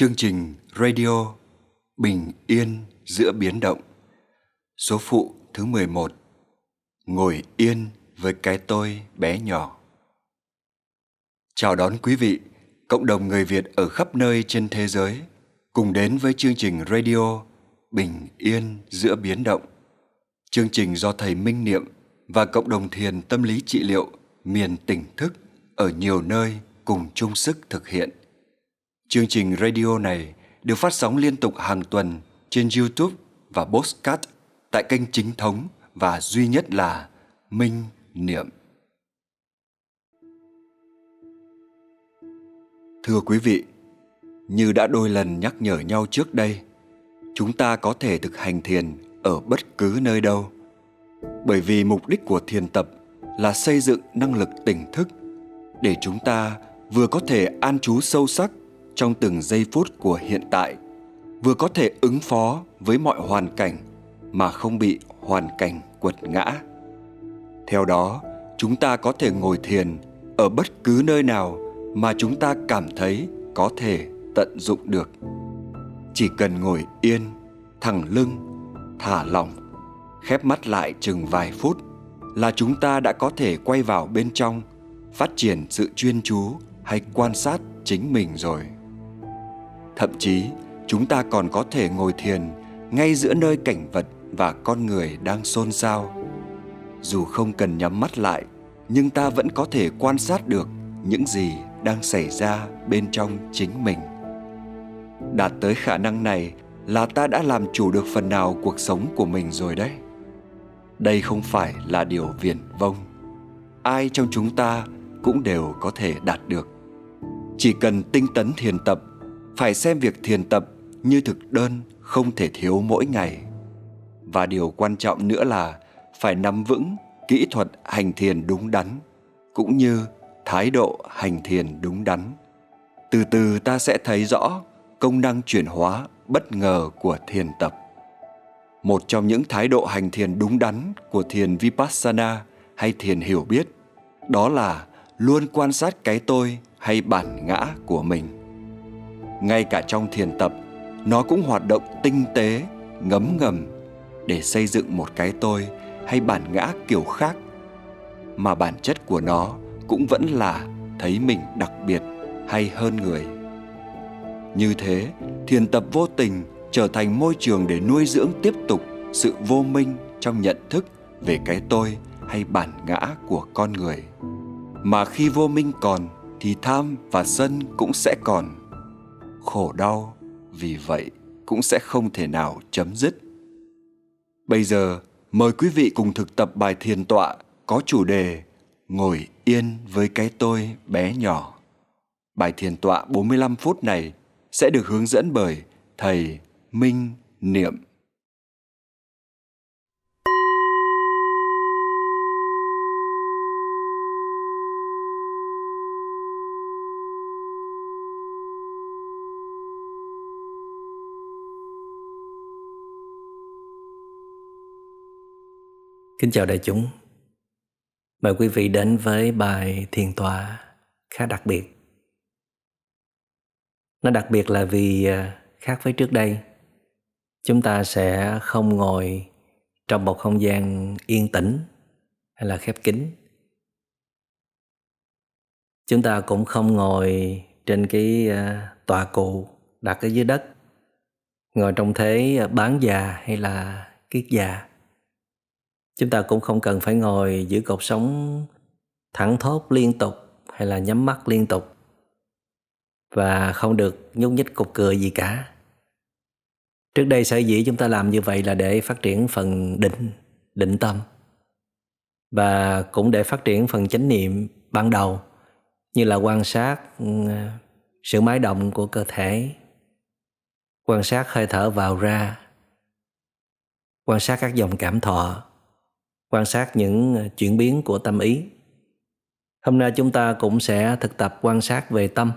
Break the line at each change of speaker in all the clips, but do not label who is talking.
Chương trình radio Bình yên giữa biến động Số phụ thứ 11 Ngồi yên với cái tôi bé nhỏ Chào đón quý vị, cộng đồng người Việt ở khắp nơi trên thế giới cùng đến với chương trình radio Bình yên giữa biến động. Chương trình do thầy Minh Niệm và cộng đồng thiền tâm lý trị liệu miền tỉnh thức ở nhiều nơi cùng chung sức thực hiện. Chương trình radio này được phát sóng liên tục hàng tuần trên YouTube và Postcard tại kênh chính thống và duy nhất là Minh Niệm. Thưa quý vị, như đã đôi lần nhắc nhở nhau trước đây, chúng ta có thể thực hành thiền ở bất cứ nơi đâu. Bởi vì mục đích của thiền tập là xây dựng năng lực tỉnh thức để chúng ta vừa có thể an trú sâu sắc trong từng giây phút của hiện tại, vừa có thể ứng phó với mọi hoàn cảnh mà không bị hoàn cảnh quật ngã. Theo đó, chúng ta có thể ngồi thiền ở bất cứ nơi nào mà chúng ta cảm thấy có thể tận dụng được. Chỉ cần ngồi yên, thẳng lưng, thả lỏng, khép mắt lại chừng vài phút là chúng ta đã có thể quay vào bên trong, phát triển sự chuyên chú hay quan sát chính mình rồi thậm chí chúng ta còn có thể ngồi thiền ngay giữa nơi cảnh vật và con người đang xôn xao. Dù không cần nhắm mắt lại, nhưng ta vẫn có thể quan sát được những gì đang xảy ra bên trong chính mình. Đạt tới khả năng này là ta đã làm chủ được phần nào cuộc sống của mình rồi đấy. Đây không phải là điều viển vông. Ai trong chúng ta cũng đều có thể đạt được. Chỉ cần tinh tấn thiền tập phải xem việc thiền tập như thực đơn, không thể thiếu mỗi ngày. Và điều quan trọng nữa là phải nắm vững kỹ thuật hành thiền đúng đắn, cũng như thái độ hành thiền đúng đắn. Từ từ ta sẽ thấy rõ công năng chuyển hóa bất ngờ của thiền tập. Một trong những thái độ hành thiền đúng đắn của thiền vipassana hay thiền hiểu biết, đó là luôn quan sát cái tôi hay bản ngã của mình ngay cả trong thiền tập, nó cũng hoạt động tinh tế, ngấm ngầm để xây dựng một cái tôi hay bản ngã kiểu khác. Mà bản chất của nó cũng vẫn là thấy mình đặc biệt hay hơn người. Như thế, thiền tập vô tình trở thành môi trường để nuôi dưỡng tiếp tục sự vô minh trong nhận thức về cái tôi hay bản ngã của con người. Mà khi vô minh còn, thì tham và sân cũng sẽ còn khổ đau, vì vậy cũng sẽ không thể nào chấm dứt. Bây giờ, mời quý vị cùng thực tập bài thiền tọa có chủ đề ngồi yên với cái tôi bé nhỏ. Bài thiền tọa 45 phút này sẽ được hướng dẫn bởi thầy Minh Niệm.
Kính chào đại chúng. Mời quý vị đến với bài thiền tọa khá đặc biệt. Nó đặc biệt là vì à, khác với trước đây, chúng ta sẽ không ngồi trong một không gian yên tĩnh hay là khép kín. Chúng ta cũng không ngồi trên cái tòa tọa cụ đặt ở dưới đất, ngồi trong thế à, bán già hay là kiết già chúng ta cũng không cần phải ngồi giữ cột sống thẳng thốt liên tục hay là nhắm mắt liên tục và không được nhúc nhích cục cười gì cả. Trước đây sở dĩ chúng ta làm như vậy là để phát triển phần định định tâm và cũng để phát triển phần chánh niệm ban đầu, như là quan sát ừ, sự máy động của cơ thể, quan sát hơi thở vào ra, quan sát các dòng cảm thọ quan sát những ờ, chuyển biến của tâm ý. Hôm nay chúng ta cũng sẽ thực tập quan sát về tâm,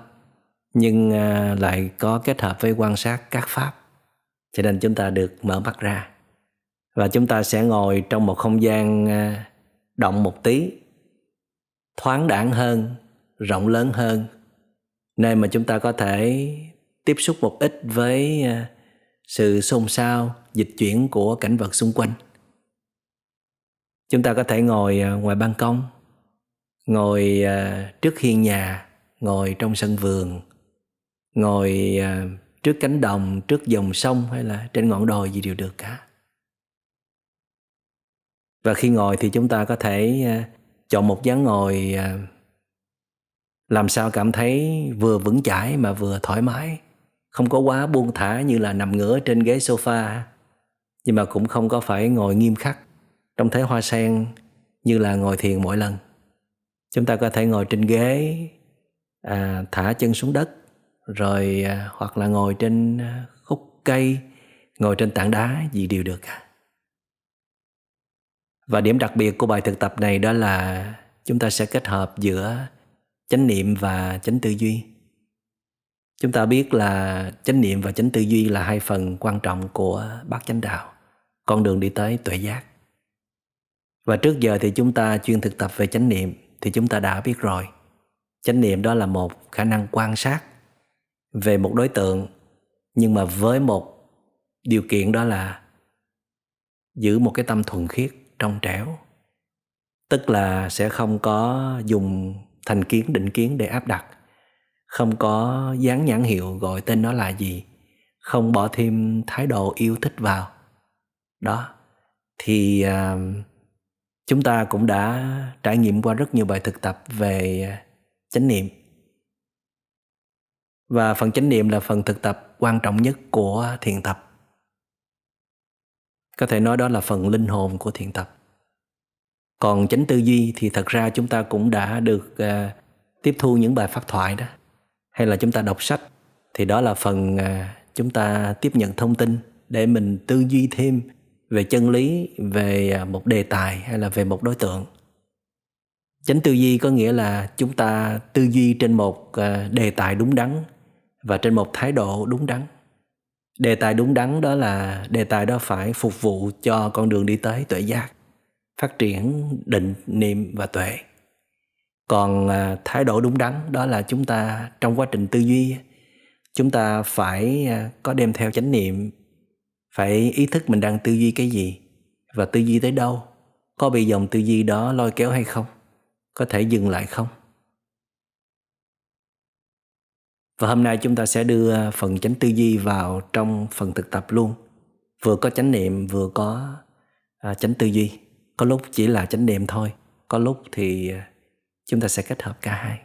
nhưng ờ, lại có kết hợp với quan sát các pháp, cho nên chúng ta được mở mắt ra. Và chúng ta sẽ ngồi trong một không gian ờ, động một tí, thoáng đãng hơn, rộng lớn hơn, nơi mà chúng ta có thể tiếp xúc một ít với sự xôn xao, dịch chuyển của cảnh vật xung quanh chúng ta có thể ngồi ờ, ngoài ban công, ngồi ờ, trước hiên nhà, ngồi trong sân vườn, ngồi ờ, trước cánh đồng, trước dòng sông hay là trên ngọn đồi gì đều được cả. Và khi ngồi thì chúng ta có thể chọn một dáng ngồi làm sao cảm thấy vừa vững chãi mà vừa thoải mái. Không có quá buông thả như là nằm ngửa trên ghế sofa, nhưng mà cũng không có phải ngồi nghiêm khắc trong thế hoa sen như là ngồi thiền mỗi lần. Chúng ta có thể ngồi trên ghế à, thả chân xuống đất rồi à, hoặc là ngồi trên à, khúc cây ngồi trên tảng đá gì đều được cả. Và điểm đặc biệt của bài thực tập này đó là chúng ta sẽ kết hợp giữa chánh niệm và chánh tư duy. Chúng ta biết là chánh niệm và chánh tư duy là hai phần quan trọng của bát chánh đạo. Con đường đi tới tuệ giác và trước giờ thì chúng ta chuyên thực tập về chánh niệm thì chúng ta đã biết rồi. Chánh niệm đó là một khả năng quan sát về một đối tượng nhưng mà với một điều kiện đó là giữ một cái tâm thuần khiết trong trẻo. Tức là sẽ không có dùng thành kiến định kiến để áp đặt không có dán nhãn hiệu gọi tên nó là gì không bỏ thêm thái độ yêu thích vào. Đó. Thì uh, chúng ta cũng đã trải nghiệm qua rất nhiều bài thực tập về à, chánh niệm. Và phần chánh niệm là phần thực tập quan trọng nhất của thiền tập. Có thể nói đó là phần linh hồn của thiền tập. Còn chánh tư duy thì thật ra chúng ta cũng đã được uh, tiếp thu những bài pháp thoại đó. Hay là chúng ta đọc sách thì đó là phần uh, chúng ta tiếp nhận thông tin để mình tư duy thêm về chân lý, về à, một đề tài hay là về một đối tượng. Chánh tư duy có nghĩa là chúng ta tư duy trên một à, đề tài đúng đắn và trên một thái độ đúng đắn. Đề tài đúng đắn đó là đề tài đó phải phục vụ cho con đường đi tới tuệ giác, phát triển định niệm và tuệ. Còn à, thái độ đúng đắn đó là chúng ta trong quá trình tư duy, chúng ta phải có đem theo chánh niệm phải ý thức mình đang tư duy cái gì và tư duy tới đâu? Có bị dòng tư duy đó lôi kéo hay không? Có thể dừng lại không? Và hôm nay chúng ta sẽ đưa phần chánh tư duy vào trong phần thực tập luôn. Vừa có chánh niệm vừa có à, chánh tư duy. Có lúc chỉ là chánh niệm thôi có lúc thì à, chúng ta sẽ kết hợp cả hai.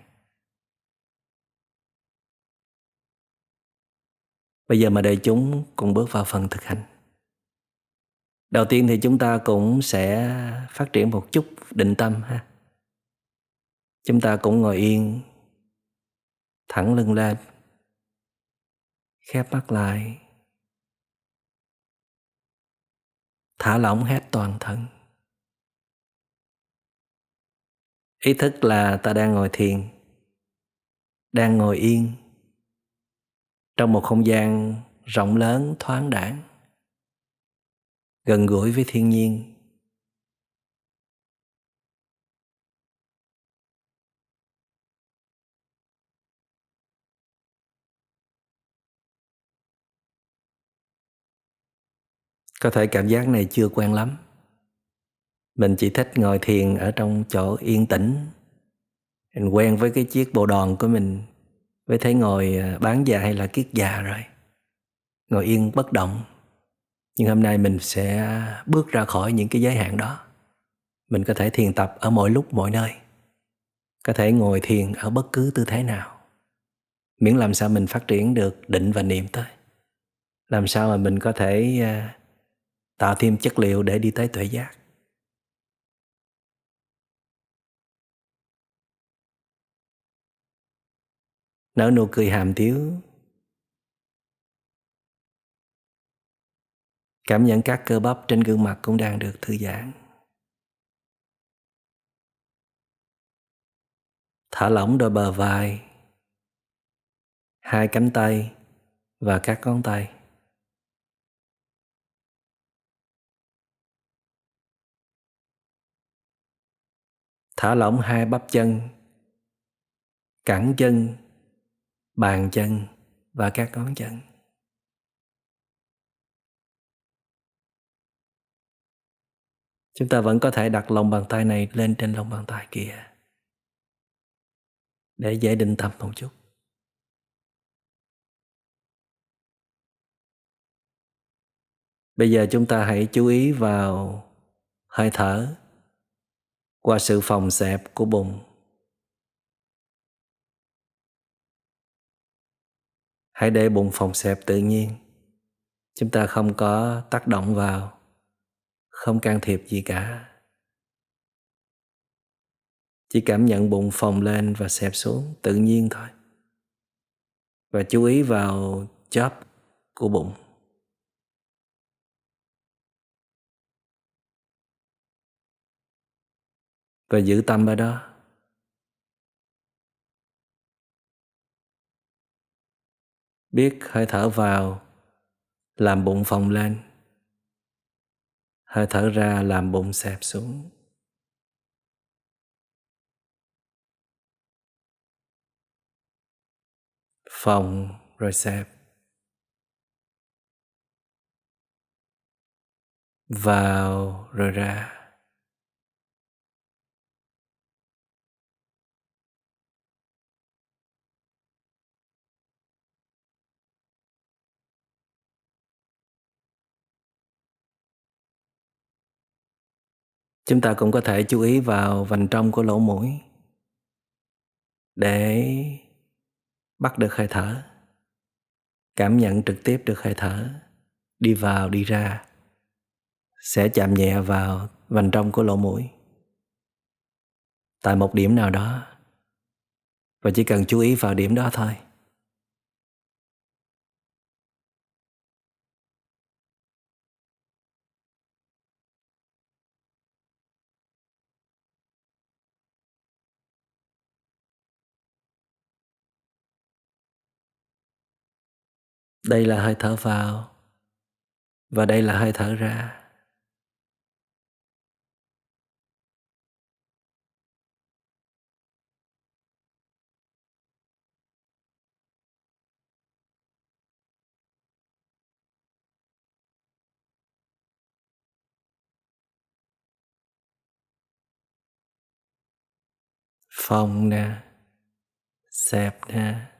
Bây giờ mà đời chúng cùng bước vào phần thực hành. Đầu tiên thì chúng ta cũng sẽ phát triển một chút định tâm ha. Chúng ta cũng ngồi yên, thẳng lưng lên, khép mắt lại, thả lỏng hết toàn thân. Ý thức là ta đang ngồi thiền, đang ngồi yên trong một không gian rộng lớn, thoáng đãng, gần gũi với thiên nhiên. Có thể cảm giác này chưa quen lắm. Mình chỉ thích ngồi thiền ở trong chỗ yên tĩnh mình quen với cái chiếc bộ đòn của mình với thấy ngồi à, bán già hay là kiết già rồi. Ngồi yên bất động. Nhưng hôm nay mình sẽ bước ra khỏi những cái giới hạn đó. Mình có thể thiền tập ở mọi lúc, mọi nơi. Có thể ngồi thiền ở bất cứ tư thế nào. Miễn làm sao mình phát triển được định và niệm thôi. Làm sao mà mình có thể à, tạo thêm chất liệu để đi tới tuệ giác. Nở nụ cười hàm tiếu. Cảm nhận các cơ bắp trên gương mặt cũng đang được thư giãn. Thả lỏng đôi bờ vai, hai cánh tay và các ngón tay. Thả lỏng hai bắp chân, cẳng chân bàn chân và các ngón chân. Chúng ta vẫn có thể đặt lòng bàn tay này lên trên lòng bàn tay kia để dễ định tâm một chút. Bây giờ chúng ta hãy chú ý vào hơi thở qua sự phòng xẹp của bụng. Hãy để bụng phòng xẹp tự nhiên. Chúng ta không có tác động vào, không can thiệp gì cả. Chỉ cảm nhận bụng phồng lên và xẹp xuống tự nhiên thôi. Và chú ý vào chóp của bụng. Và giữ tâm ở đó. Biết hơi thở vào, làm bụng phồng lên. Hơi thở ra, làm bụng xẹp xuống. Phồng, rồi xẹp. Vào, rồi ra. Chúng ta cũng có thể chú ý vào vành trong của lỗ mũi để bắt được hơi thở, cảm nhận trực tiếp được hơi thở đi vào, đi ra, sẽ chạm nhẹ vào vành trong của lỗ mũi. Tại một điểm nào đó, và chỉ cần chú ý vào điểm đó thôi. Đây là hơi thở vào. Và đây là hơi thở ra. Phòng nè. Xẹp nè.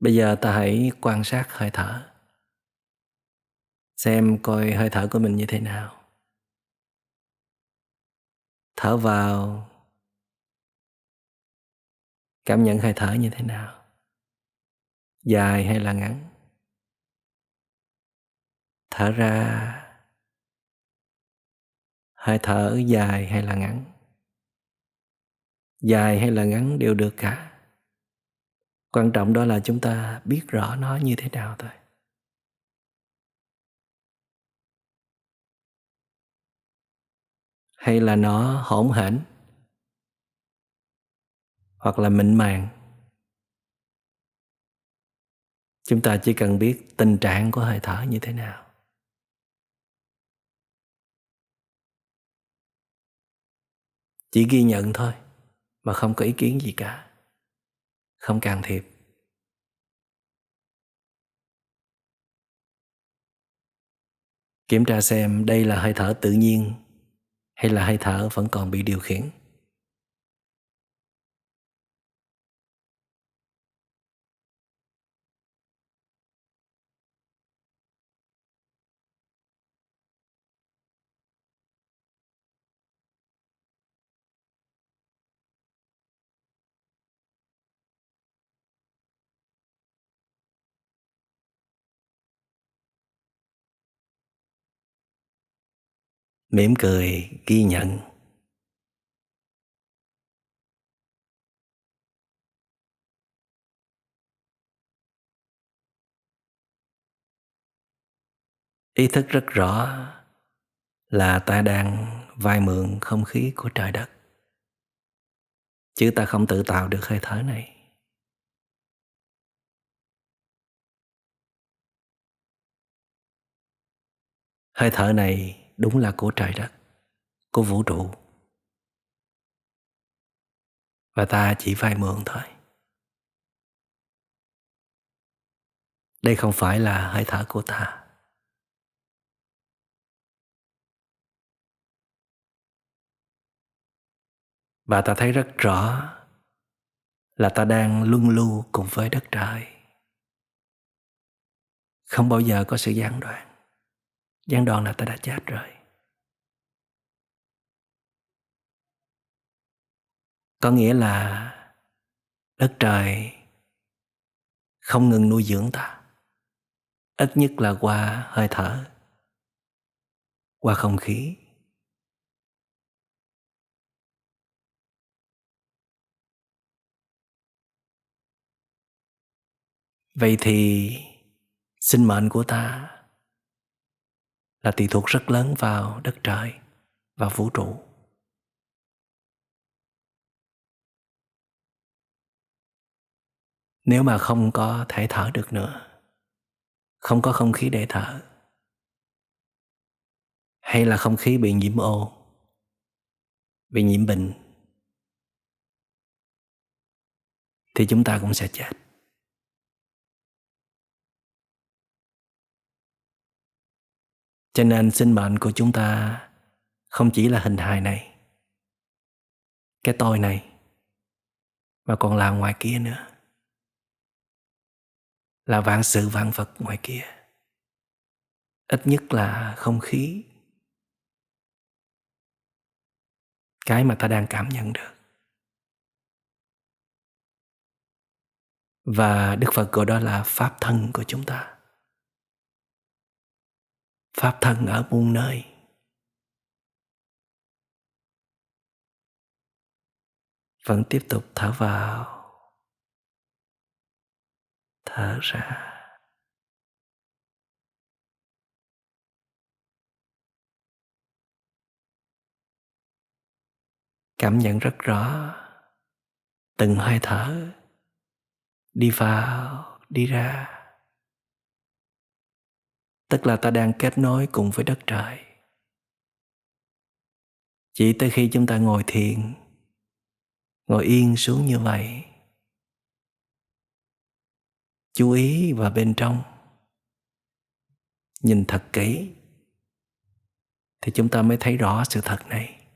Bây giờ ta hãy quan sát hơi thở. Xem coi hơi thở của mình như thế nào. Thở vào Cảm nhận hơi thở như thế nào? Dài hay là ngắn? Thở ra Hơi thở dài hay là ngắn? Dài hay là ngắn đều được cả quan trọng đó là chúng ta biết rõ nó như thế nào thôi. Hay là nó hỗn hển, hoặc là mịn màng. Chúng ta chỉ cần biết tình trạng của hơi thở như thế nào. Chỉ ghi nhận thôi, mà không có ý kiến gì cả không can thiệp. Kiểm tra xem đây là hơi thở tự nhiên hay là hơi thở vẫn còn bị điều khiển. Mỉm cười, ghi nhận. Ý thức rất rõ là ta đang vai mượn không khí của trời đất. Chứ ta không tự tạo được hơi thở này. Hơi thở này đúng là của trời đất, của vũ trụ. Và ta chỉ vay mượn thôi. Đây không phải là hơi thở của ta. Và ta thấy rất rõ là ta đang luân lưu cùng với đất trời. Không bao giờ có sự gián đoạn gián đoạn là ta đã chết rồi. Có nghĩa là đất trời không ngừng nuôi dưỡng ta. Ít nhất là qua hơi thở, qua không khí. Vậy thì, sinh mệnh của ta là tùy thuộc rất lớn vào đất trời và vũ trụ. Nếu mà không có thể thở được nữa, không có không khí để thở, hay là không khí bị nhiễm ô, bị nhiễm bệnh, thì chúng ta cũng sẽ chết. Cho nên sinh mệnh của chúng ta không chỉ là hình hài này, cái tôi này, mà còn là ngoài kia nữa. Là vạn sự vạn vật ngoài kia. Ít nhất là không khí. Cái mà ta đang cảm nhận được. Và đức phật gọi đó là pháp thân của chúng ta pháp thân ở muôn nơi. Vẫn tiếp tục thở vào, thở ra. Cảm nhận rất rõ từng hơi thở đi vào, đi ra tức là ta đang kết nối cùng với đất trời. Chỉ tới khi chúng ta ngồi thiền, ngồi yên xuống như vậy, chú ý vào bên trong, nhìn thật kỹ, thì chúng ta mới thấy rõ sự thật này.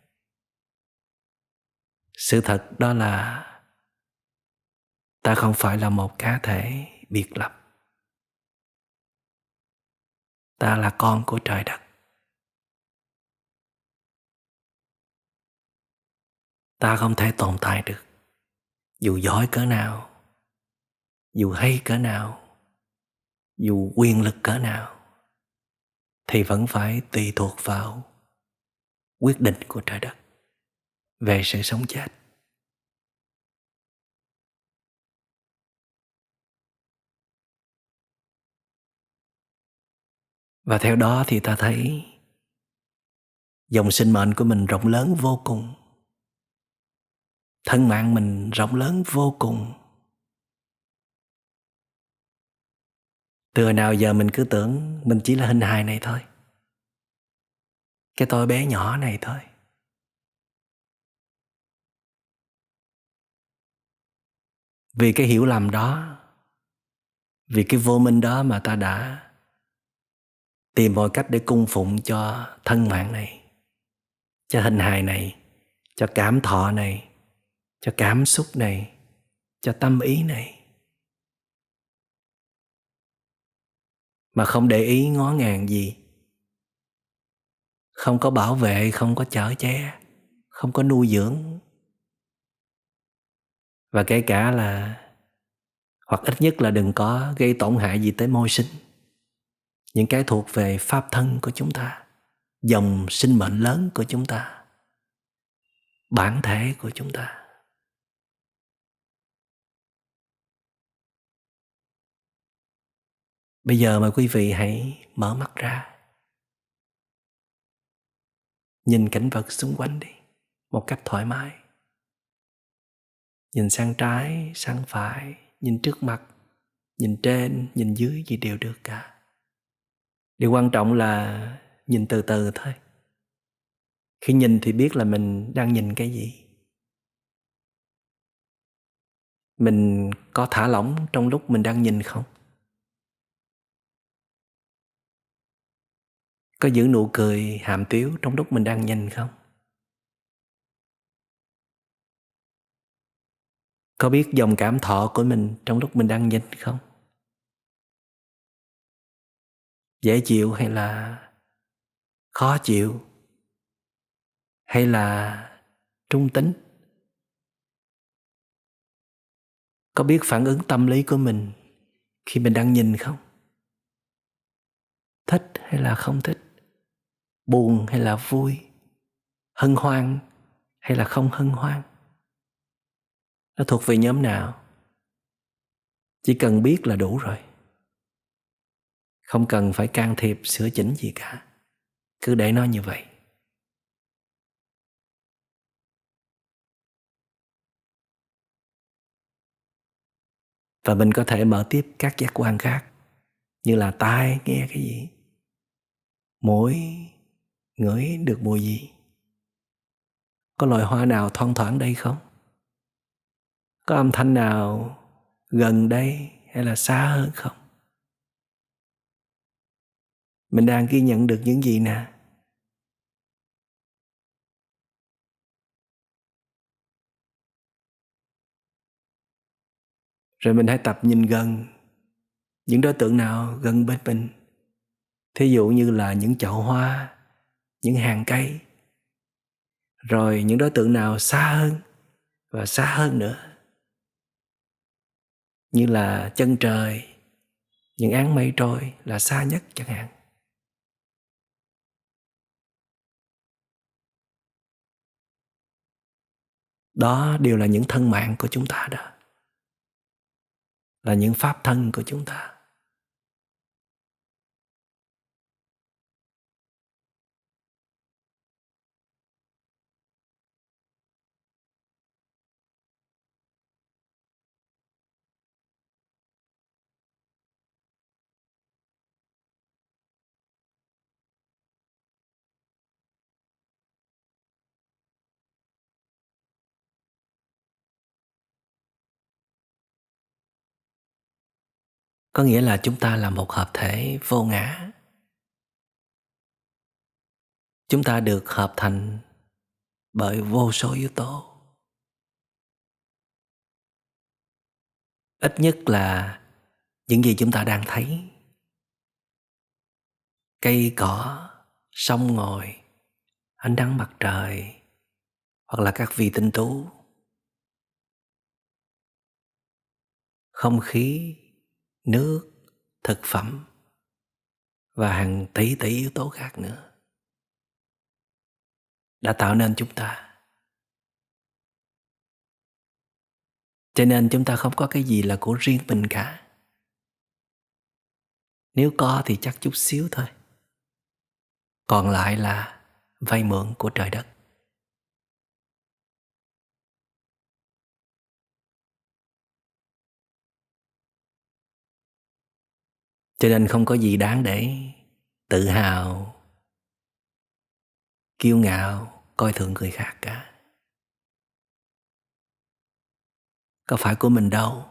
Sự thật đó là ta không phải là một cá thể biệt lập ta là con của trời đất. Ta không thể tồn tại được. Dù giỏi cỡ nào, dù hay cỡ nào, dù quyền lực cỡ nào, thì vẫn phải tùy thuộc vào quyết định của trời đất về sự sống chết. Và theo đó thì ta thấy dòng sinh mệnh của mình rộng lớn vô cùng. Thân mạng mình rộng lớn vô cùng. Từ nào giờ mình cứ tưởng mình chỉ là hình hài này thôi. Cái tôi bé nhỏ này thôi. Vì cái hiểu lầm đó, vì cái vô minh đó mà ta đã tìm mọi cách để cung phụng cho thân mạng này, cho hình hài này, cho cảm thọ này, cho cảm xúc này, cho tâm ý này. Mà không để ý ngó ngàng gì. Không có bảo vệ, không có chở che, không có nuôi dưỡng. Và kể cả là, hoặc ít nhất là đừng có gây tổn hại gì tới môi sinh những cái thuộc về pháp thân của chúng ta, dòng sinh mệnh lớn của chúng ta, bản thể của chúng ta. Bây giờ mời quý vị hãy mở mắt ra, nhìn cảnh vật xung quanh đi một cách thoải mái. Nhìn sang trái, sang phải, nhìn trước mặt, nhìn trên, nhìn dưới gì đều được cả điều quan trọng là nhìn từ từ thôi. Khi nhìn thì biết là mình đang nhìn cái gì. Mình có thả lỏng trong lúc mình đang nhìn không? Có giữ nụ cười hàm tiếu trong lúc mình đang nhìn không? Có biết dòng cảm thọ của mình trong lúc mình đang nhìn không? Dễ chịu hay là khó chịu hay là trung tính? Có biết phản ứng tâm lý của mình khi mình đang nhìn không? Thích hay là không thích? Buồn hay là vui? Hân hoan hay là không hân hoan? Nó thuộc về nhóm nào? Chỉ cần biết là đủ rồi không cần phải can thiệp, sửa chỉnh gì cả. Cứ để nó như vậy. Và mình có thể mở tiếp các giác quan khác, như là tai nghe cái gì, mũi, ngửi được mùi gì. Có loài hoa nào thoang thoảng đây không? Có âm thanh nào gần đây hay là xa hơn không? Mình đang ghi nhận được những gì nè? Rồi mình hãy tập nhìn gần. Những đối tượng nào gần bên mình? Thí dụ như là những chậu hoa, những hàng cây. Rồi những đối tượng nào xa hơn và xa hơn nữa? Như là chân trời, những áng mây trôi là xa nhất chẳng hạn. Đó đều là những thân mạng của chúng ta đó. Là những pháp thân của chúng ta. Có nghĩa là chúng ta là một hợp thể vô ngã. Chúng ta được hợp thành bởi vô số yếu tố. Ít nhất là những gì chúng ta đang thấy. Cây cỏ, sông ngồi, ánh nắng mặt trời, hoặc là các vị tinh tú. Không khí nước, thực phẩm và hàng tỷ tỷ yếu tố khác nữa đã tạo nên chúng ta. Cho nên chúng ta không có cái gì là của riêng mình cả. Nếu có thì chắc chút xíu thôi. Còn lại là vay mượn của trời đất. Cho nên không có gì đáng để tự hào, kiêu ngạo, coi thường người khác cả. Có phải của mình đâu.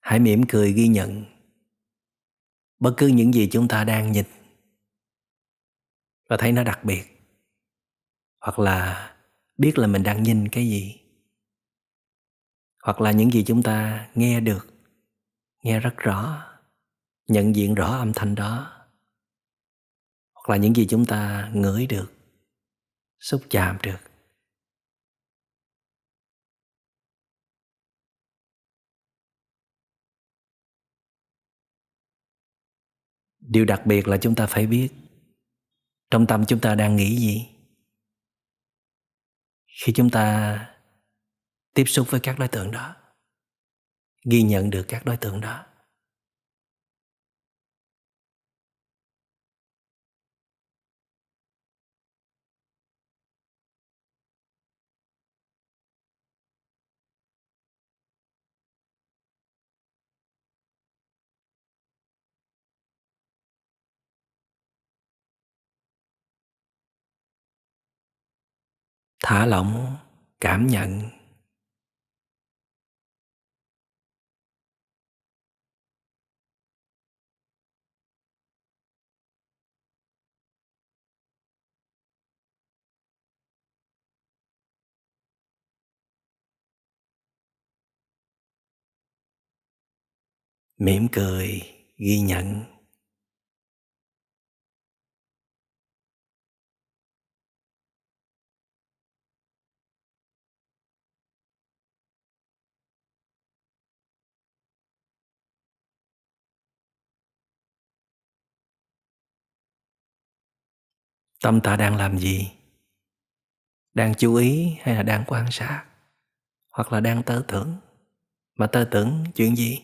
Hãy mỉm cười ghi nhận bất cứ những gì chúng ta đang nhìn và thấy nó đặc biệt, hoặc là biết là mình đang nhìn cái gì, hoặc là những gì chúng ta nghe được, nghe rất rõ, nhận diện rõ âm thanh đó, hoặc là những gì chúng ta ngửi được, xúc chạm được. Điều đặc biệt là chúng ta phải biết trong tâm chúng ta đang nghĩ gì. Khi chúng ta tiếp xúc với các đối tượng đó, ghi nhận được các đối tượng đó thả lỏng cảm nhận. Mỉm cười ghi nhận. Tâm ta đang làm gì? Đang chú ý hay là đang quan sát? Hoặc là đang tơ tưởng? Mà tơ tưởng chuyện gì?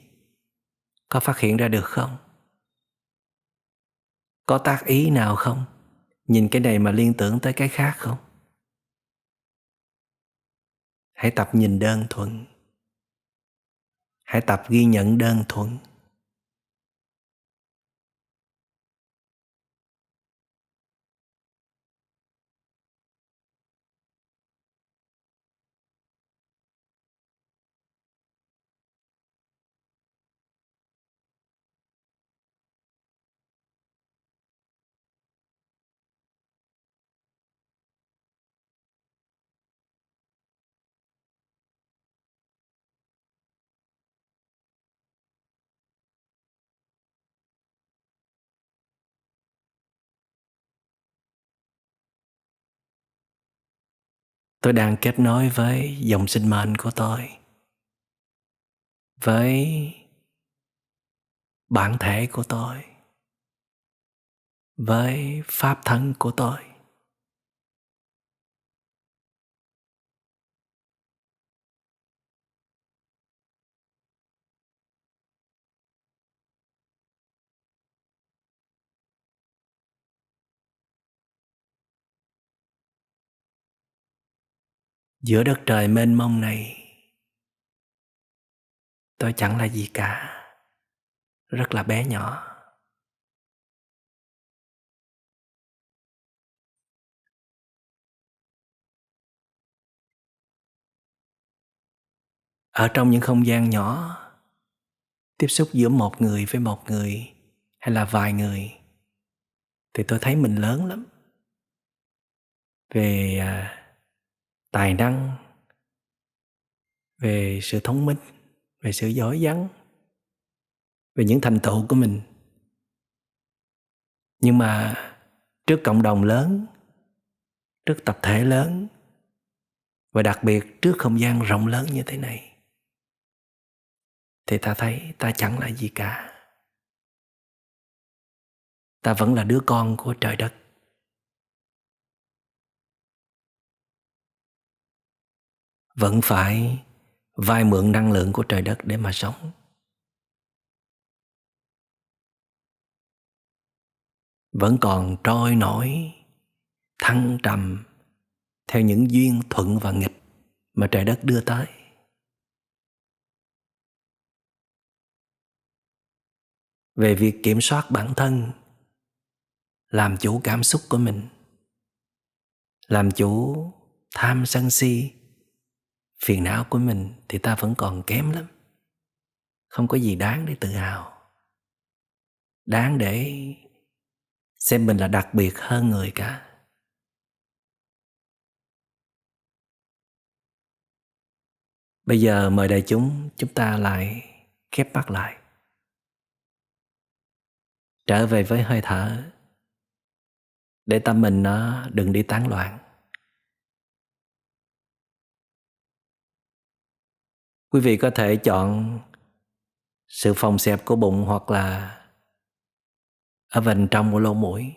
Có phát hiện ra được không? Có tác ý nào không? Nhìn cái này mà liên tưởng tới cái khác không? Hãy tập nhìn đơn thuần. Hãy tập ghi nhận đơn thuần. Tôi đang kết nối với dòng sinh mệnh của tôi, với bản thể của tôi, với pháp thân của tôi. Giữa đất trời mênh mông này, tôi chẳng là gì cả. Rất là bé nhỏ. Ở trong những không gian nhỏ, tiếp xúc giữa một người với một người hay là vài người, thì tôi thấy mình lớn lắm. Về à, tài năng về sự thông minh, về sự giỏi giắng về những thành tựu của mình. Nhưng mà trước cộng đồng lớn, trước tập thể lớn, và đặc biệt trước không gian rộng lớn như thế này, thì ta thấy ta chẳng là gì cả. Ta vẫn là đứa con của trời đất. Vẫn phải vay mượn năng lượng của trời đất để mà sống. Vẫn còn trôi nổi, thăng trầm theo những duyên thuận và nghịch mà trời đất đưa tới. Về việc kiểm soát bản thân, làm chủ cảm xúc của mình, làm chủ tham sân si phiền não của mình thì ta vẫn còn kém lắm. Không có gì đáng để tự hào. Đáng để xem mình là đặc biệt hơn người cả. Bây giờ mời đại chúng chúng ta lại khép mắt lại. Trở về với hơi thở, để tâm mình nó đừng đi tán loạn. Quý vị có thể chọn sự phòng xẹp của bụng hoặc là ở vành trong của lỗ mũi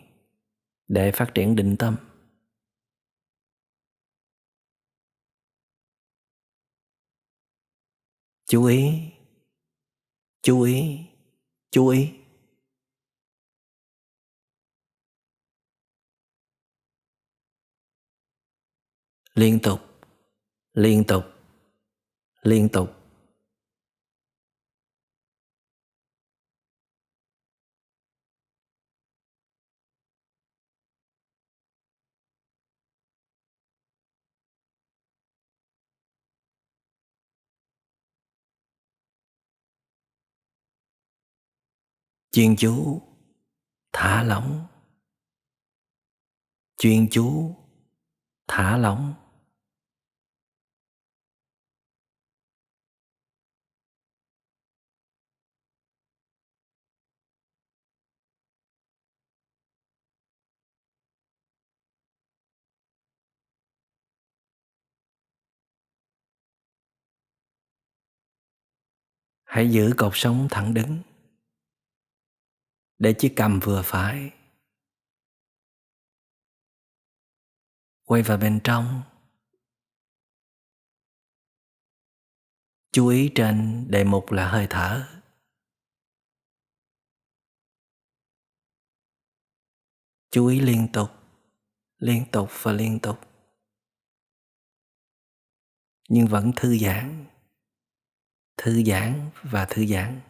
để phát triển định tâm. Chú ý chú ý chú ý. Liên tục liên tục liên tục. Chuyên chú thả lỏng. Chuyên chú thả lỏng. Hãy giữ cột sống thẳng đứng để chiếc cầm vừa phải quay vào bên trong. Chú ý trên đề mục là hơi thở. Chú ý liên tục liên tục và liên tục, nhưng vẫn thư giãn thư giãn và thư giãn.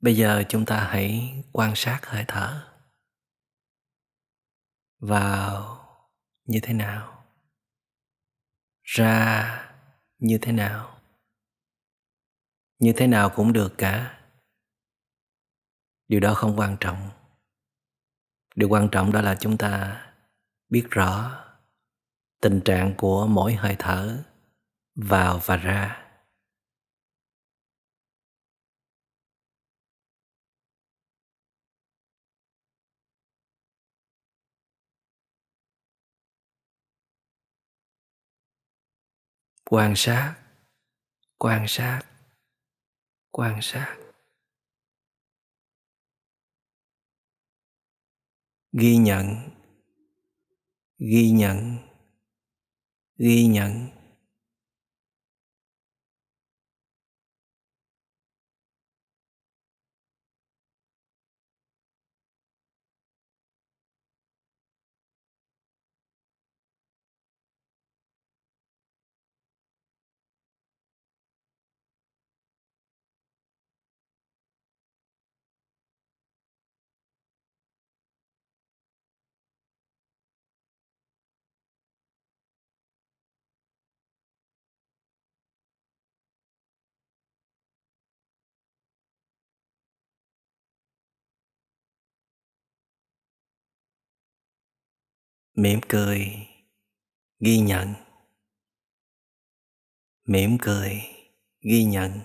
Bây giờ chúng ta hãy quan sát hơi thở. Vào như thế nào? Ra như thế nào? Như thế nào cũng được cả. Điều đó không quan trọng. Điều quan trọng đó là chúng ta biết rõ tình trạng của mỗi hơi thở vào và ra. Quan sát quan sát quan sát. Ghi nhận ghi nhận ghi nhận. Mỉm cười ghi nhận. Mỉm cười ghi nhận.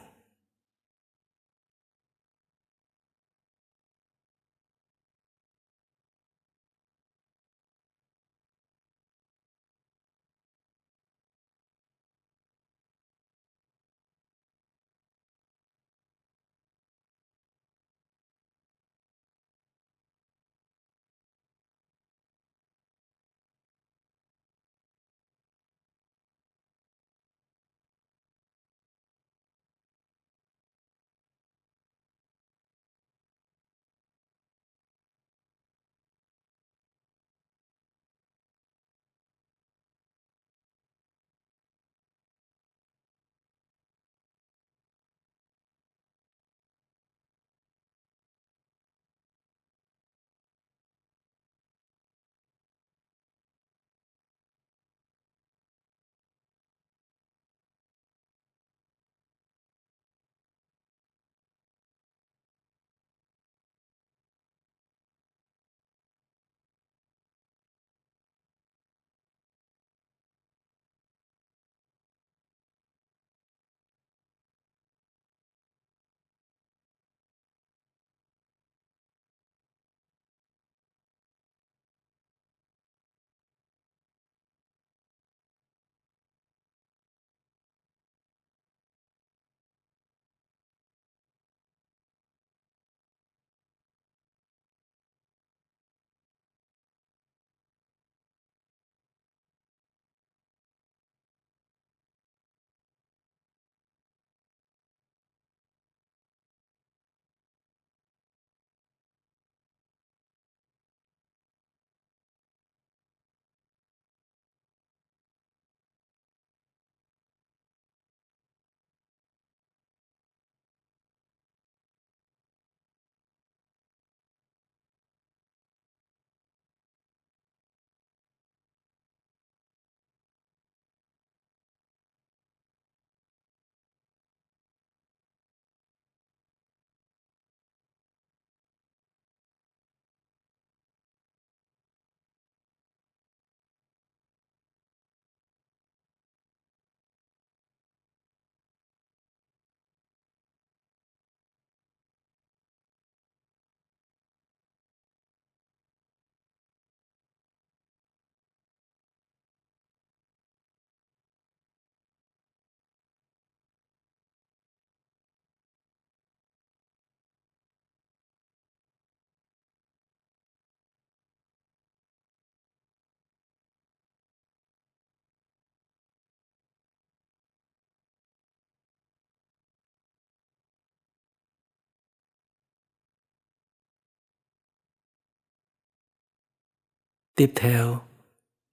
Tiếp theo,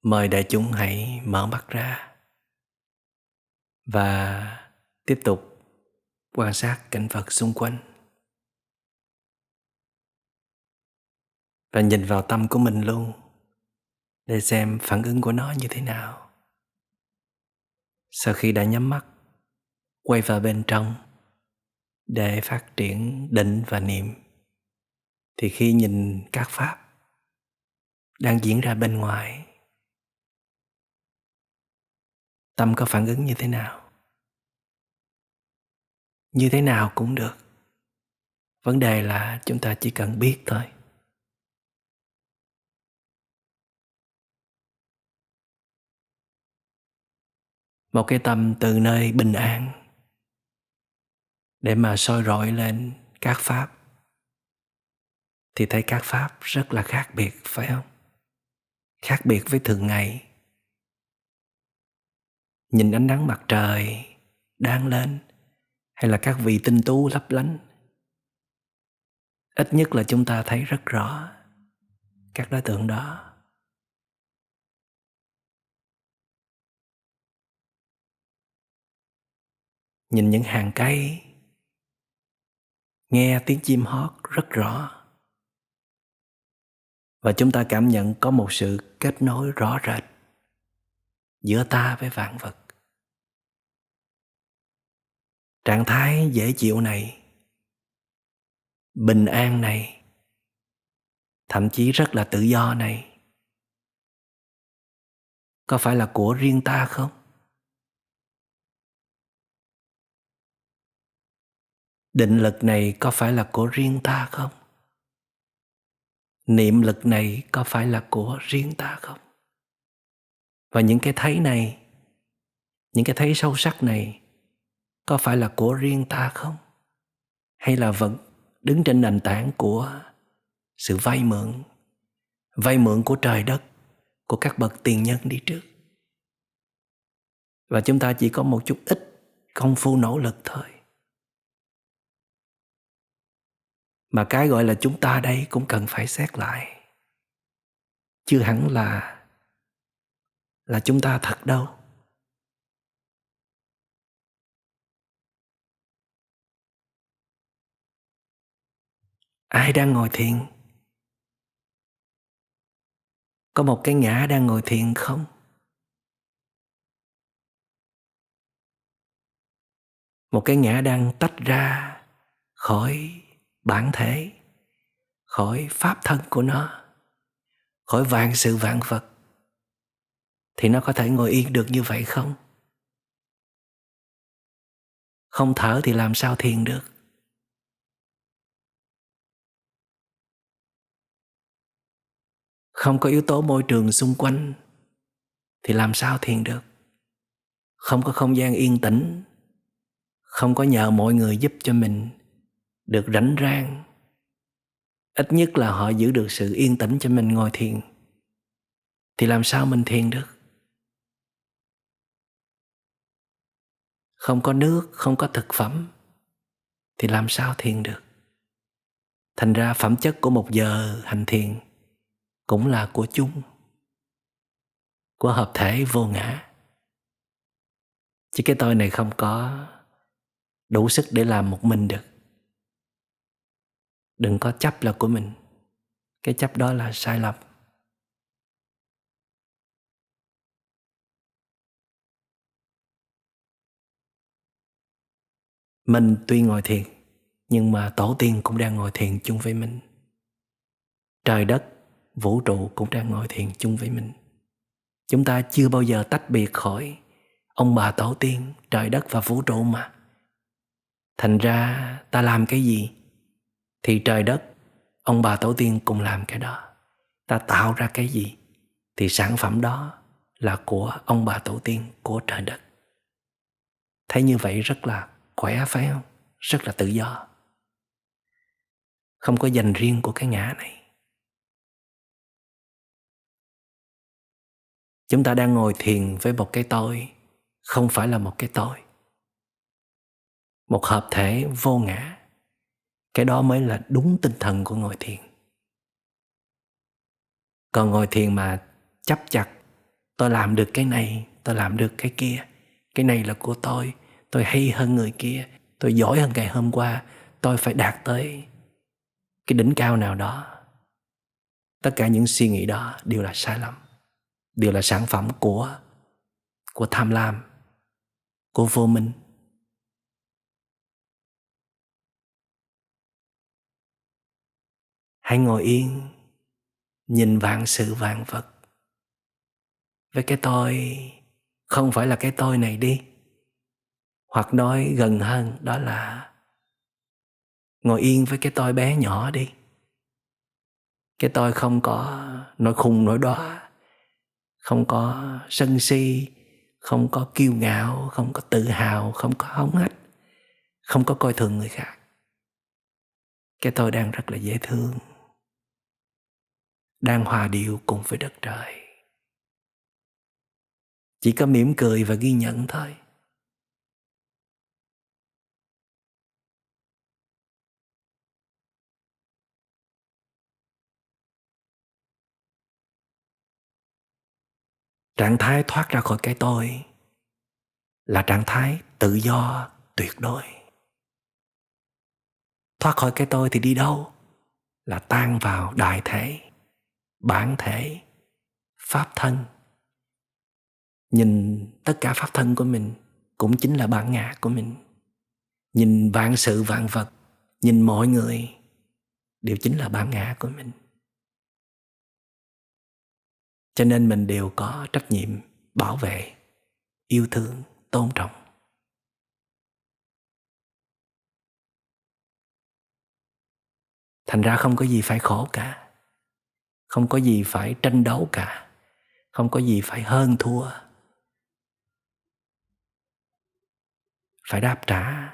mời đại chúng hãy mở mắt ra và tiếp tục quan sát cảnh vật xung quanh và nhìn vào tâm của mình luôn để xem phản ứng của nó như thế nào. Sau khi đã nhắm mắt, quay vào bên trong để phát triển định và niệm, thì khi nhìn các pháp đang diễn ra bên ngoài. Tâm có phản ứng như thế nào? Như thế nào cũng được. Vấn đề là chúng ta chỉ cần biết thôi. Một cái tâm từ nơi bình an để mà soi rọi lên các pháp, thì thấy các pháp rất là khác biệt, phải không? Khác biệt với thường ngày. Nhìn ánh nắng mặt trời đang lên hay là các vị tinh tú lấp lánh, ít nhất là chúng ta thấy rất rõ các đối tượng đó. Nhìn những hàng cây, nghe tiếng chim hót rất rõ và chúng ta cảm nhận có một sự kết nối rõ rệt giữa ta với vạn vật. Trạng thái dễ chịu này, bình an này, thậm chí rất là tự do này, có phải là của riêng ta không? Định lực này có phải là của riêng ta không? Niệm lực này có phải là của riêng ta không? Và những cái thấy này, những cái thấy sâu sắc này có phải là của riêng ta không? Hay là vẫn đứng trên nền tảng của sự vay mượn vay mượn của trời đất, của các bậc tiền nhân đi trước? Và chúng ta chỉ có một chút ít công phu nỗ lực thôi. Mà cái gọi là chúng ta đây cũng cần phải xét lại. Chưa hẳn là là chúng ta thật đâu. Ai đang ngồi thiền? Có một cái ngã đang ngồi thiền không? Một cái ngã đang tách ra khỏi bản thể khỏi pháp thân của nó. Khỏi vạn sự vạn vật. Thì nó có thể ngồi yên được như vậy không? Không thở thì làm sao thiền được? Không có yếu tố môi trường xung quanh thì làm sao thiền được? Không có không gian yên tĩnh. Không có nhờ mọi người giúp cho mình được rảnh rang. Ít nhất là họ giữ được sự yên tĩnh cho mình ngồi thiền. Thì làm sao mình thiền được? Không có nước, không có thực phẩm, thì làm sao thiền được? Thành ra phẩm chất của một giờ hành thiền cũng là của chung của hợp thể vô ngã. Chứ cái tôi này không có đủ sức để làm một mình được đừng có chấp là của mình. Cái chấp đó là sai lầm. Mình tuy ngồi thiền, nhưng mà tổ tiên cũng đang ngồi thiền chung với mình. Trời đất, vũ trụ cũng đang ngồi thiền chung với mình. Chúng ta chưa bao giờ tách biệt khỏi ông bà tổ tiên, trời đất và vũ trụ mà. Thành ra ta làm cái gì? Thì trời đất, ông bà tổ tiên cùng làm cái đó. Ta tạo ra cái gì? Thì sản phẩm đó là của ông bà tổ tiên của trời đất. Thấy như vậy rất là khỏe, phải không? Rất là tự do. Không có dành riêng của cái ngã này. Chúng ta đang ngồi thiền với một cái tôi, không phải là một cái tôi. Một hợp thể vô ngã cái đó mới là đúng tinh thần của ngồi thiền. Còn ngồi thiền mà chấp chặt, tôi làm được cái này, tôi làm được cái kia, cái này là của tôi tôi hay hơn người kia, tôi giỏi hơn ngày hôm qua, tôi phải đạt tới cái đỉnh cao nào đó. Tất cả những suy nghĩ đó đều là sai lầm, đều là sản phẩm của của tham lam, của vô minh. Hãy ngồi yên, nhìn vạn sự vạn vật. Với cái tôi, không phải là cái tôi này đi. Hoặc nói gần hơn, đó là ngồi yên với cái tôi bé nhỏ đi. Cái tôi không có nỗi khùng nỗi đóa, không có sân si, không có kiêu ngạo, không có tự hào, không có hống hách, không có coi thường người khác. Cái tôi đang rất là dễ thương đang hòa điệu cùng với đất trời. Chỉ có mỉm cười và ghi nhận thôi. Trạng thái thoát ra khỏi cái tôi là trạng thái tự do, tuyệt đối. Thoát khỏi cái tôi thì đi đâu? Là tan vào đại thể bản thể, pháp thân. Nhìn tất cả pháp thân của mình cũng chính là bản ngã của mình. Nhìn vạn sự vạn vật, nhìn mọi người, đều chính là bản ngã của mình. Cho nên mình đều có trách nhiệm bảo vệ, yêu thương, tôn trọng. Thành ra không có gì phải khổ cả không có gì phải tranh đấu cả. Không có gì phải hơn thua. Phải đáp trả,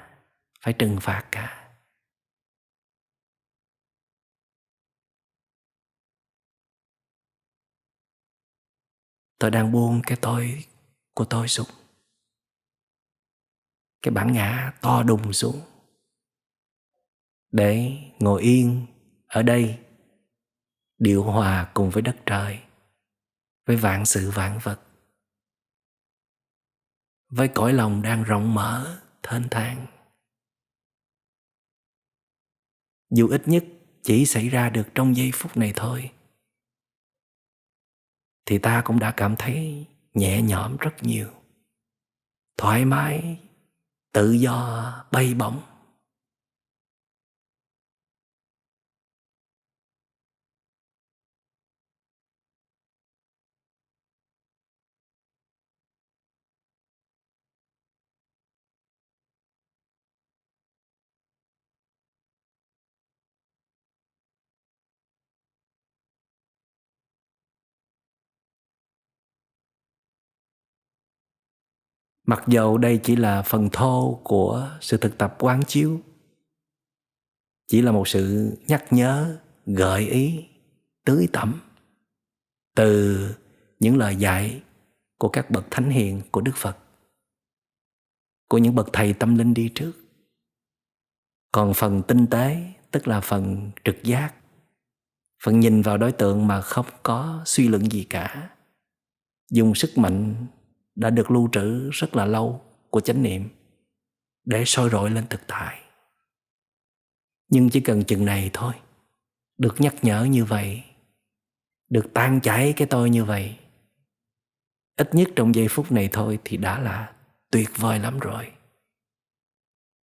phải trừng phạt cả. Tôi đang buông cái tôi của tôi xuống. Cái bản ngã to đùng xuống. Để ngồi yên ở đây điệu hòa cùng với đất trời, với vạn sự vạn vật. Với cõi lòng đang rộng mở, thênh thang. Dù ít nhất chỉ xảy ra được trong giây phút này thôi, thì ta cũng đã cảm thấy nhẹ nhõm rất nhiều. Thoải mái, tự do, bay bổng. Mặc dầu đây chỉ là phần thô của sự thực tập quán chiếu, chỉ là một sự nhắc nhớ, gợi ý, tưới tẩm từ những lời dạy của các bậc thánh hiền của đức phật, của những bậc thầy tâm linh đi trước. Còn phần tinh tế, tức là phần trực giác, phần nhìn vào đối tượng mà không có suy luận gì cả, dùng sức mạnh đã được lưu trữ rất là lâu của chánh niệm để soi rọi lên thực tại. Nhưng chỉ cần chừng này thôi, được nhắc nhở như vậy, được tan chảy cái tôi như vậy, ít nhất trong giây phút này thôi thì đã là tuyệt vời lắm rồi.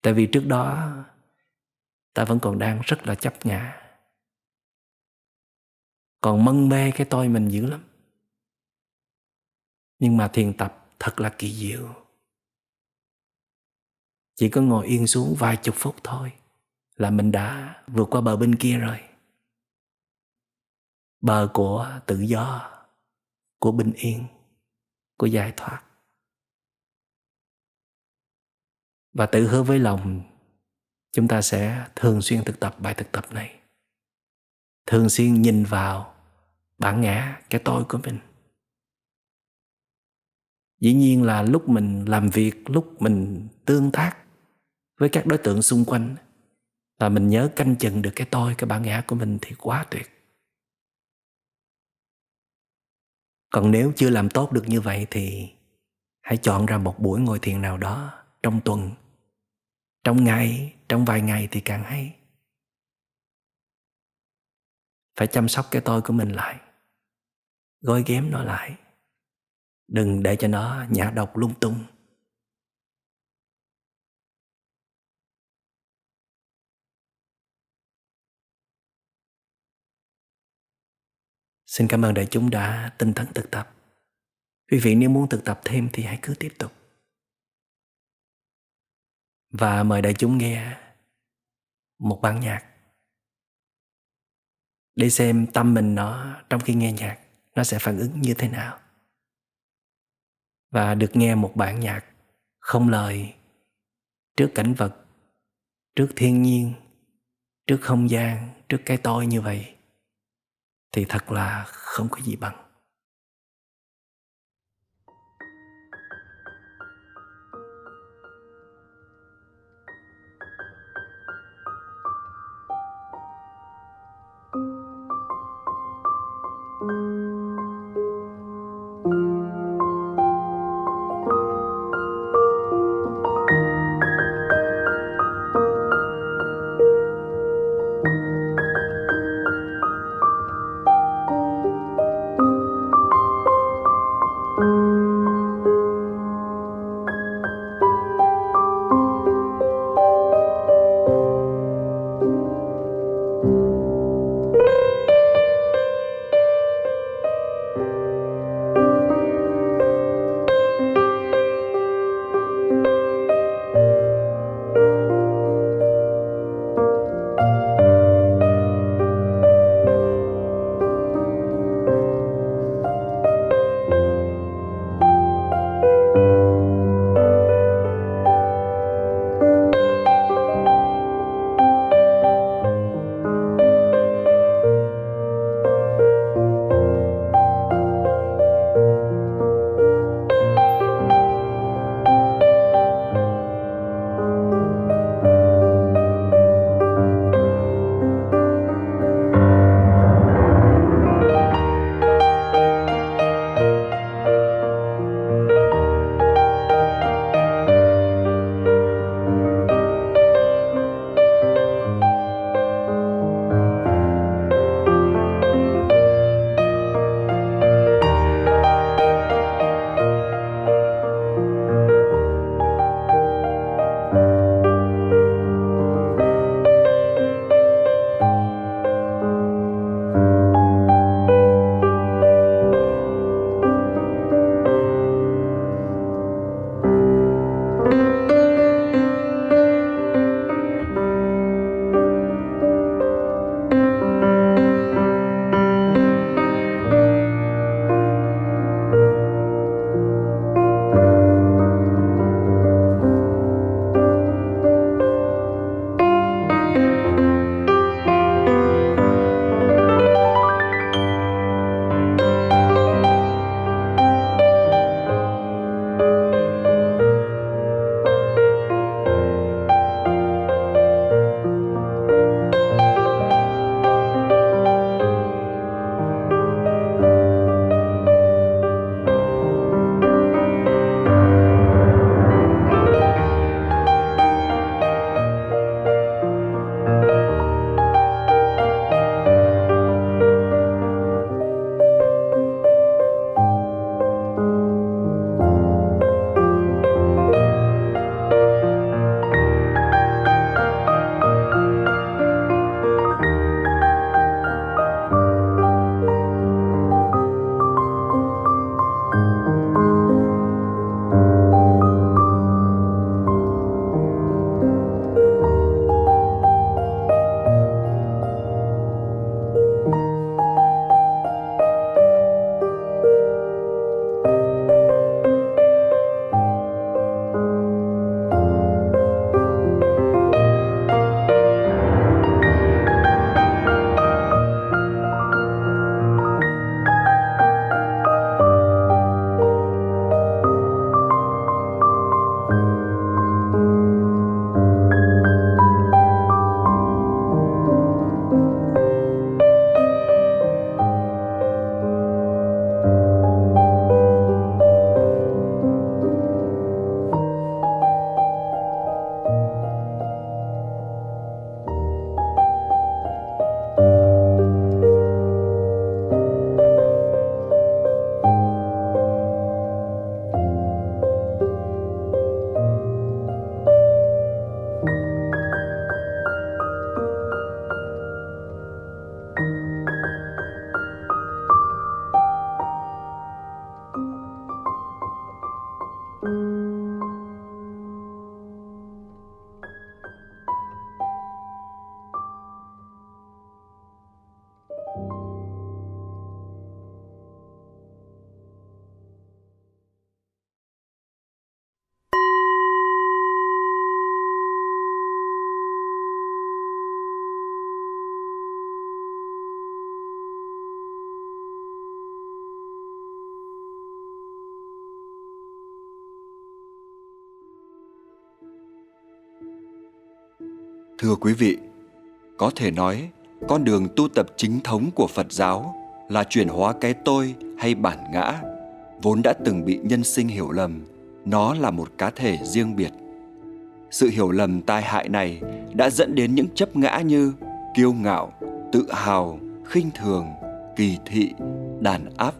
Tại vì trước đó, ta vẫn còn đang rất là chấp ngã còn mân mê cái tôi mình dữ lắm. Nhưng mà thiền tập thật là kỳ diệu. Chỉ có ngồi yên xuống vài chục phút thôi là mình đã vượt qua bờ bên kia rồi. Bờ của tự do, của bình yên, của giải thoát. Và tự hứa với lòng, chúng ta sẽ thường xuyên thực tập bài thực tập này. Thường xuyên nhìn vào bản ngã, cái tôi của mình dĩ nhiên là lúc mình làm việc, lúc mình tương tác với các đối tượng xung quanh là mình nhớ canh chừng được cái tôi, cái bản ngã của mình thì quá tuyệt. Còn nếu chưa làm tốt được như vậy thì hãy chọn ra một buổi ngồi thiền nào đó trong tuần. Trong ngày, trong vài ngày thì càng hay. Phải chăm sóc cái tôi của mình lại, gói ghém nó lại đừng để cho nó nhả độc lung tung Xin cảm ơn đại chúng đã tinh tấn thực tập. Quý vị nếu muốn thực tập thêm thì hãy cứ tiếp tục. Và mời đại chúng nghe một bản nhạc để xem tâm mình nó, trong khi nghe nhạc, nó sẽ phản ứng như thế nào. Và được nghe một bản nhạc không lời trước cảnh vật, trước thiên nhiên, trước không gian, trước cái tôi như vậy thì thật là không có gì bằng.
Quý vị, có thể nói con đường tu tập chính thống của Phật giáo là chuyển hóa cái tôi hay bản ngã vốn đã từng bị nhân sinh hiểu lầm nó là một cá thể riêng biệt. Sự hiểu lầm tai hại này đã dẫn đến những chấp ngã như kiêu ngạo tự hào khinh thường kỳ thị đàn áp.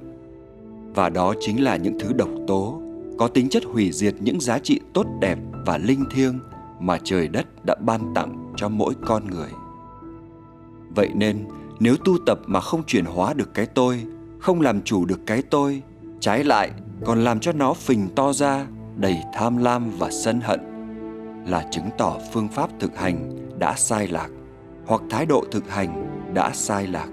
Và đó chính là những thứ độc tố có tính chất hủy diệt những giá trị tốt đẹp và linh thiêng mà trời đất đã ban tặng cho mỗi con người. Vậy nên, nếu tu tập mà không chuyển hóa được cái tôi, không làm chủ được cái tôi, trái lại còn làm cho nó phình to ra, đầy tham lam và sân hận, là chứng tỏ phương pháp thực hành đã sai lạc, hoặc thái độ thực hành đã sai lạc.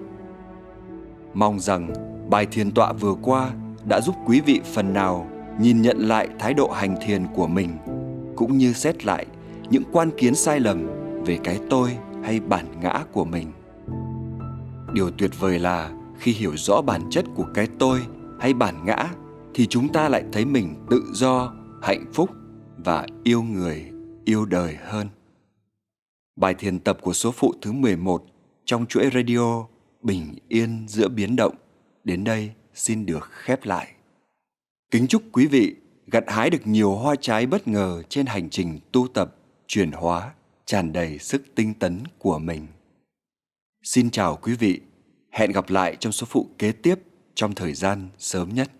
Mong rằng bài thiền tọa vừa qua đã giúp quý vị phần nào nhìn nhận lại thái độ hành thiền của mình, cũng như xét lại những quan kiến sai lầm về cái tôi hay bản ngã của mình điều tuyệt vời là khi hiểu rõ bản chất của cái tôi hay bản ngã thì chúng ta lại thấy mình tự do, hạnh phúc và yêu người, yêu đời hơn. Bài thiền tập của số phụ thứ 11 trong chuỗi radio Bình yên giữa biến động đến đây xin được khép lại. Kính chúc quý vị gặt hái được nhiều hoa trái bất ngờ trên hành trình tu tập, chuyển hóa, tràn đầy sức tinh tấn của mình. Xin chào quý vị, hẹn gặp lại trong số phụ kế tiếp trong thời gian sớm nhất.